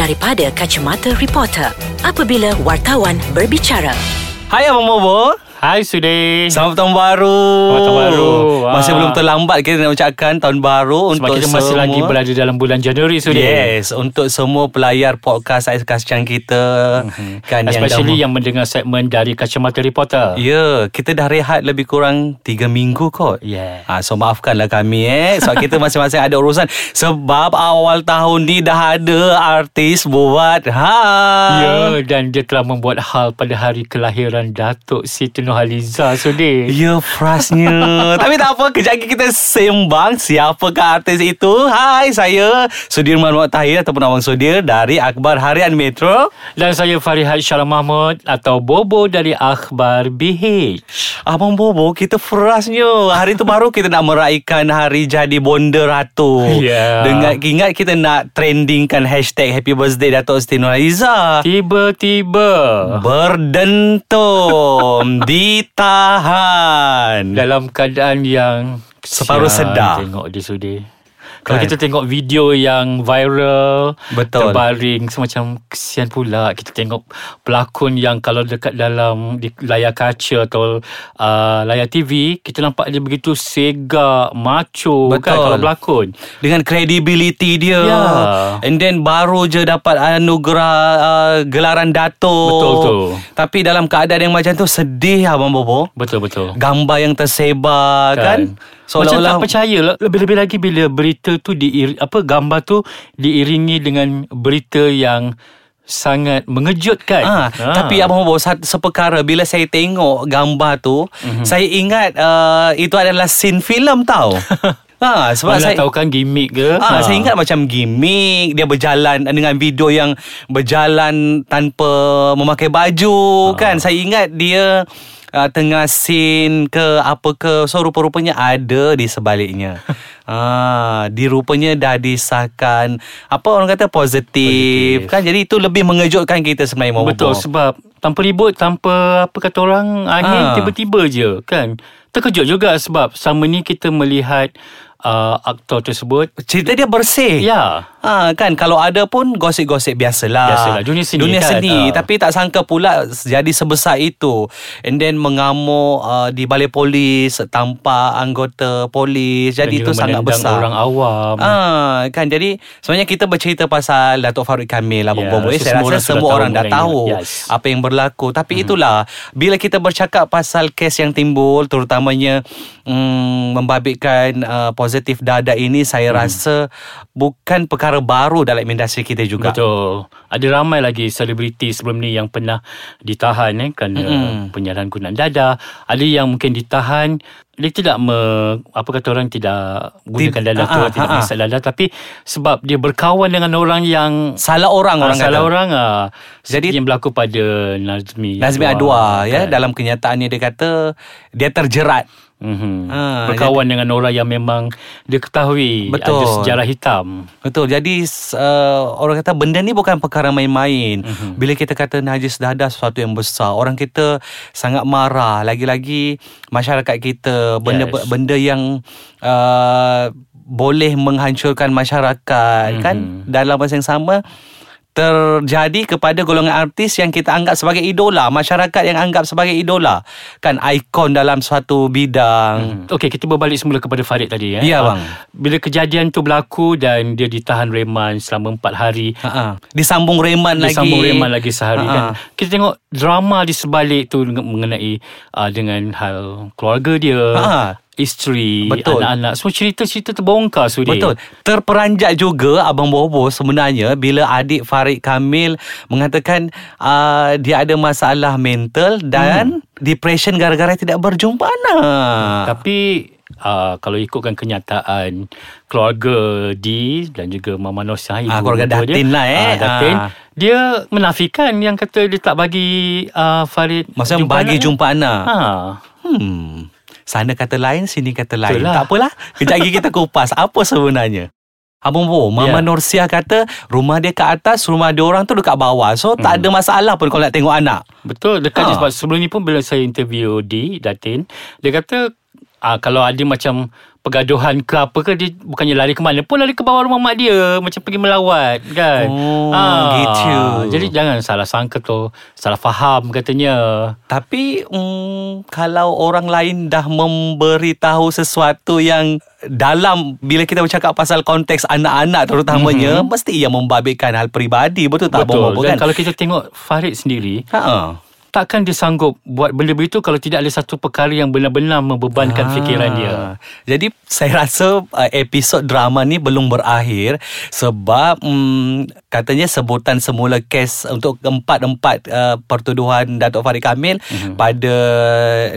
daripada kacamata reporter apabila wartawan berbicara. Hai Abang Bobo Hai Sudi Selamat tahun baru. Selamat tahun baru. Masih belum terlambat kita nak ucapkan tahun baru Sebab Untuk kita masih semua. lagi berada dalam bulan Januari Sudi Yes Untuk semua pelayar podcast Ais Kasihan kita. Kan, Mhm. Especially yang, yang, mendengar segmen dari Kacamata dah, Reporter. Ya Kita dah rehat lebih kurang 3 minggu kot. Yeah. ha, So maafkanlah kami eh. Sebab kita masing-masing ada urusan. Sebab awal tahun ni dah ada artis buat hal Ya dan dia telah membuat hal pada hari kelahiran Datuk Siti Nurhaliza Sudi Ya frasnya Tapi tak apa Kejap lagi kita sembang Siapakah artis itu. Hai saya Sudirman Muhammad Tahir Ataupun Abang Sudir Dari Akhbar Harian Metro. Dan saya Farihat Syarah Mahmud Atau Bobo dari Akhbar BH Abang Bobo Kita frasnya Hari tu baru kita nak meraihkan Hari jadi Bonda Ratu. Ya. Dengan ingat kita nak Trendingkan hashtag Happy Birthday Datuk Siti Nurhaliza. Tiba-tiba. Berdentum Ditahan Dalam keadaan yang Separuh sedar. Tengok dia Sudi Kalau Kan? kita tengok video yang viral Betul. Terbaring Semacam kesian pula Kita tengok pelakon yang Kalau dekat dalam di Layar kaca Atau uh, layar TV Kita nampak dia begitu Segak Macho Betul. kan Kalau berlakon dengan credibility dia Ya. and then baru je dapat anugerah uh, gelaran datuk Betul tu. tapi dalam keadaan yang macam tu sedih abang bobo Betul-betul gambar yang tersebar kan, Macam tak percaya lah Lebih-lebih lagi bila berita tu diir, apa Gambar tu diiringi dengan berita yang sangat mengejutkan. Ah, Tapi Abang Bobo sat- Seperkara Bila saya tengok Gambar tu Mhm. mm-hmm. Saya ingat uh, Itu adalah scene filem tau. Ha, Sebab Mana saya tahu kan gimmick ke? Ah, Saya ingat macam gimmick Dia berjalan dengan video yang Berjalan tanpa memakai baju kan? Saya ingat dia uh, Tengah scene ke apa ke So rupa-rupanya ada di sebaliknya ah, Di rupanya dah disahkan Apa orang kata positif, Positif. kan Jadi itu lebih mengejutkan kita sebenarnya Momo Betul Bobo. sebab tanpa ribut tanpa apa kata orang angin Ah. tiba-tiba je kan. Terkejut juga sebab sama ni kita melihat uh, aktor tersebut Cerita dia bersih ya Ha, kan kalau ada pun gosip-gosip biasalah. Biasalah, dunia seni Dunia kan, seni ha. tapi tak sangka pula jadi sebesar itu. And then mengamuk uh, di balai polis tanpa anggota polis. Jadi Dan itu sangat besar. orang awam. Ah, kan jadi sebenarnya kita bercerita pasal Datuk Farid Kamil Ya, Bobo. Eh, so saya rasa semua tahu orang dah tahu. Yes. apa yang berlaku. Tapi itulah bila kita bercakap pasal kes yang timbul terutamanya mm, membabitkan uh, positif dada ini saya rasa bukan perkara baru dalam industri kita juga. Betul. Ada ramai lagi selebriti sebelum ni yang pernah ditahan eh, kerana Mm-mm. penyalahgunaan dada. Ada yang mungkin ditahan dia tidak me, apa kata orang tidak gunakan dada tu ah, tidak ah, ah. mengisap dada tapi sebab dia berkawan dengan orang yang Salah orang ah, orang salah kata. orang ah. Jadi- yang berlaku pada Nazmi Nazmi Adwa ya kan. dalam kenyataannya dia kata dia terjerat. Mm-hmm. Ah, berkawan dengan orang yang memang dia ketahui Betul. ada sejarah hitam. Betul. Jadi uh, orang kata benda ni bukan perkara main-main. Mhm. Mm-hmm. Bila kita kata najis dada sesuatu yang besar, orang kita sangat marah. Lagi-lagi masyarakat kita benda Yes. benda yang uh, boleh menghancurkan masyarakat mm-hmm. kan Mhm. dalam masa yang sama terjadi kepada golongan artis yang kita anggap sebagai idola, masyarakat yang anggap sebagai idola, kan ikon dalam suatu bidang. Hmm. Okey, kita berbalik semula kepada Farid tadi eh. Ya, Ah, bang. Bila kejadian tu berlaku dan dia ditahan reman selama 4 hari, Ha Disambung reman lagi. sambung reman lagi sehari Ha-ha. kan. Kita tengok drama di sebalik tu mengenai uh, dengan hal keluarga dia, Ha. Isteri, Betul. anak-anak. Semua cerita-cerita terbongkar Sudi. Betul. Terperanjat juga Abang Bobo sebenarnya bila adik Farid Kamil mengatakan uh, dia ada masalah mental dan hmm. depression gara-gara tidak berjumpa anak. Tapi uh, kalau ikutkan kenyataan keluarga di dan juga Mama Nosia ibu Ah, keluarga Datin lah, eh. Ah, Datin, Ah. dia menafikan yang kata dia tak bagi uh, Farid Maksudnya bagi anak. jumpa anak. Ha. Hmm. Sana kata lain, sini kata lain. Itulah. Tak apalah. Kejap lagi kita kupas apa sebenarnya. Abang Bo, Mama Ya. Nursia kata rumah dia kat atas, rumah dia orang tu dekat bawah. So tak ada masalah pun kalau nak tengok anak. Betul dekat Ha. sebab sebelum ni pun bila saya interview di Datin dia kata Ah, kalau ada macam pergaduhan ke apa ke dia bukannya lari ke mana pun lari ke bawah rumah mak dia macam pergi melawat kan. Oh, gitu. Jadi jangan salah sangka tu, salah faham katanya. Tapi mm, kalau orang lain dah memberitahu sesuatu yang dalam bila kita bercakap pasal konteks anak-anak terutamanya mm-hmm. mesti ia membabitkan hal peribadi betul tak Betul. Bobo, Dan kan? kalau kita tengok Farid sendiri, Ha. Takkan dia sanggup buat benda begitu kalau tidak ada satu perkara yang benar-benar membebankan Ah. fikiran dia. Jadi saya rasa uh, episod drama ni belum berakhir sebab um, katanya sebutan semula kes untuk empat-empat uh, pertuduhan Datuk Farid Kamil mm-hmm. pada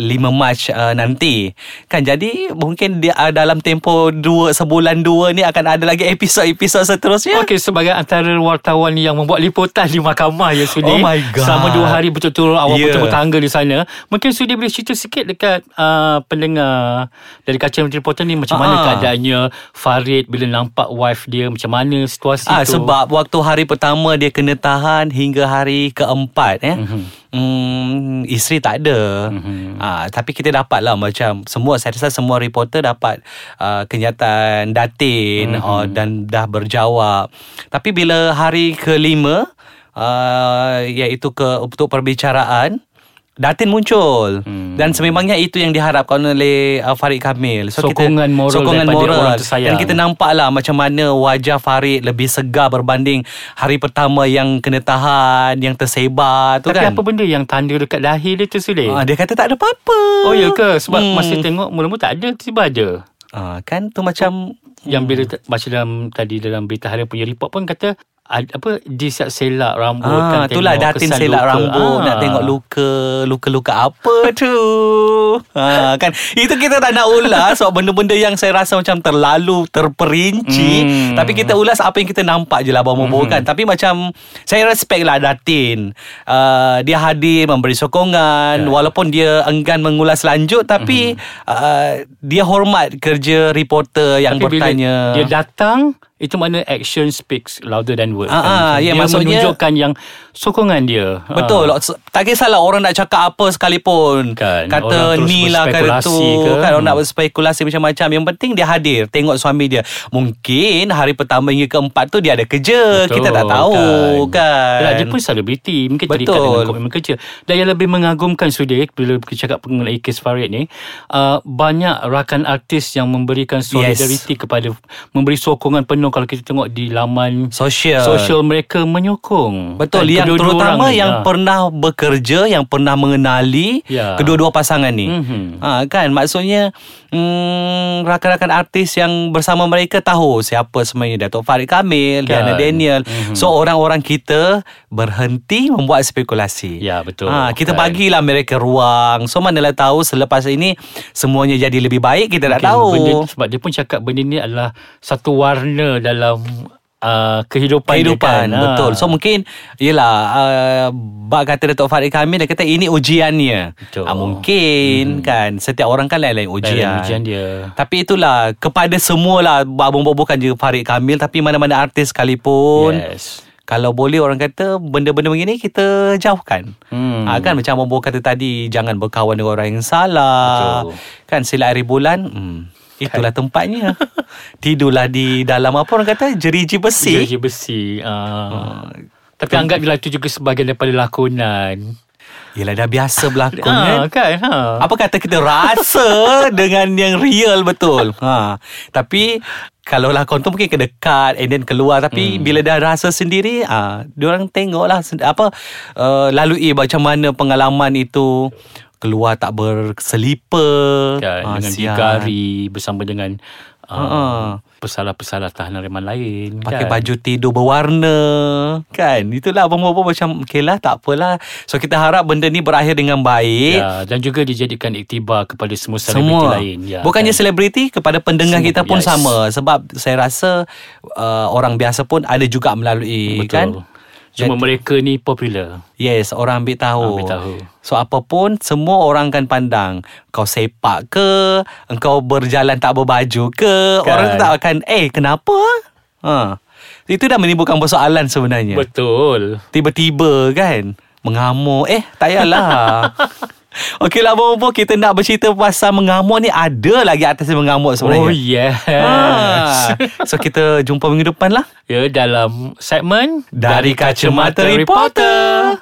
5 Mac uh, nanti. Kan jadi mungkin dia uh, dalam tempoh dua sebulan dua ni akan ada lagi episod-episod seterusnya. Okey sebagai antara wartawan yang membuat liputan di mahkamah ya Sudi Oh my God. Selama dua hari betul-betul awak Yeah. bertemu tangga di sana Mungkin Sudi boleh cerita sikit dekat uh, pendengar Dari kaca Menteri Reporter ni Macam mana Ah. keadaannya Farid bila nampak wife dia Macam mana situasi Ah tu sebab waktu hari pertama dia kena tahan hingga hari keempat eh. Mm-hmm. Hmm, isteri tak ada. Mm-hmm. Ah tapi kita dapat lah macam semua saya rasa semua reporter dapat uh, kenyataan datin mm-hmm. uh, dan dah berjawab. Tapi bila hari kelima uh, iaitu ke untuk perbicaraan Datin muncul hmm. Dan sememangnya itu yang diharapkan oleh uh, Farid Kamil Sokongan moral Sokongan daripada moral orang tersayang. Dan kita nampak lah macam mana wajah Farid lebih segar berbanding hari pertama yang kena tahan, yang tersebar tu Tapi kan. apa benda yang tanda dekat dahi dia tu Sudi Ah, dia kata tak ada apa-apa. Oh ya ke Sebab Hmm. masa tengok mula-mula tak ada Tiba ada Ah, kan tu macam Yang bila t- baca dalam tadi dalam berita harian punya report pun kata apa disiap selak rambut Ah, kan itulah datin selak luka. rambut Ah. Nak tengok luka Luka-luka apa tu ha, kan Itu kita tak nak ulas Sebab benda-benda yang saya rasa macam terlalu Terperinci Hmm. Tapi kita ulas apa yang kita nampak je lah Bawa hmm. kan Tapi macam Saya respect lah Datin uh, Dia hadir Memberi sokongan Ya. Walaupun dia enggan mengulas lanjut Tapi uh, Dia hormat kerja reporter Yang Tapi bila bertanya dia datang itu mana action speaks louder than words. Ah, kan? ah, ya, dia maksudnya- menunjukkan yang sokongan dia. Betul. Ah. Ah. Tak kisahlah orang nak cakap apa sekalipun. Kan, Kata ni lah kata tu. ke? Kan orang Hmm. nak berspekulasi macam-macam. Yang penting dia hadir. Tengok suami dia. Mungkin hari pertama hingga keempat tu dia ada kerja. Betul, Kita tak tahu kan. Yalah, dia pun selebriti Mungkin Betul. terikat dengan komitmen kerja Dan yang lebih mengagumkan Sudir Bila kita cakap mengenai kes Farid ni uh, Banyak rakan artis Yang memberikan solidariti kepada Memberi sokongan penuh Kalau kita tengok di laman Sosial. Sosial mereka menyokong Betul Kan, yang terutama orang yang ah. pernah bekerja yang pernah mengenali Ya. kedua-dua pasangan ni. Mhm. Ha kan maksudnya hmm, rakan-rakan artis yang bersama mereka tahu siapa sebenarnya Datuk Farid Kamil, Kan. Diana Daniel. Mhm. So orang-orang kita berhenti membuat spekulasi. Ya, betul. Ha kita Kan. bagilah mereka ruang. So manalah tahu selepas ini semuanya jadi lebih baik kita tak Mungkin tahu. benda, Sebab dia pun cakap benda ni adalah Satu warna dalam uh, kehidupan, kehidupan kan. betul Ah. so mungkin yalah uh, bak kata Datuk Farid Kamil dia kata ini ujiannya Betul. Ah, mungkin hmm. kan setiap orang kan lain-lain ujian Dalam ujian dia tapi itulah kepada semualah abang bukan je Farid Kamil tapi mana-mana artis sekalipun Yes kalau boleh orang kata benda-benda begini kita jauhkan. Hmm. Ha, kan macam Bobo kata tadi jangan berkawan dengan orang yang salah. Betul. Kan silap hari bulan hmm, itulah tempatnya. Tidurlah di dalam apa orang kata jeriji besi. Jersey besi uh. Tapi anggap bila itu juga sebahagian daripada lakonan Yelah dah biasa berlakon Ah, kan. kan ha. Apa kata kita rasa dengan yang real betul. Ha. Tapi kalau lakon tu mungkin ke dekat and then keluar tapi hmm. bila dah rasa sendiri ah dia orang tengoklah apa uh, lalui macam mana pengalaman itu keluar tak berseliper kan Ah, dengan digari bersama dengan uh, Ha-ha. pesalah-pesalah tahanan reman lain Pakai kan? baju tidur berwarna Kan Itulah abang-abang macam Okay lah tak apalah So kita harap benda ni berakhir dengan baik ya, dan juga dijadikan iktibar kepada semua selebriti lain ya, Bukannya kan? selebriti Kepada pendengar Semua, kita pun yes. sama Sebab saya rasa uh, Orang biasa pun Ada juga melalui Betul. Kan Cuma mereka ni popular. Yes Orang ambil tahu. Ambil tahu. So apapun Semua orang akan pandang Kau sepak ke Engkau berjalan tak berbaju ke Kan. Orang tak akan Eh kenapa? Ha. Itu dah menimbulkan persoalan sebenarnya. Betul. Tiba-tiba kan Mengamuk. Eh tak payahlah Okey lah Bobo Kita nak bercerita pasal mengamuk ni. Ada lagi artis yang mengamuk sebenarnya. Oh yes. Ah. So kita jumpa minggu depan lah. Ya dalam segmen Dari Kacamata Reporter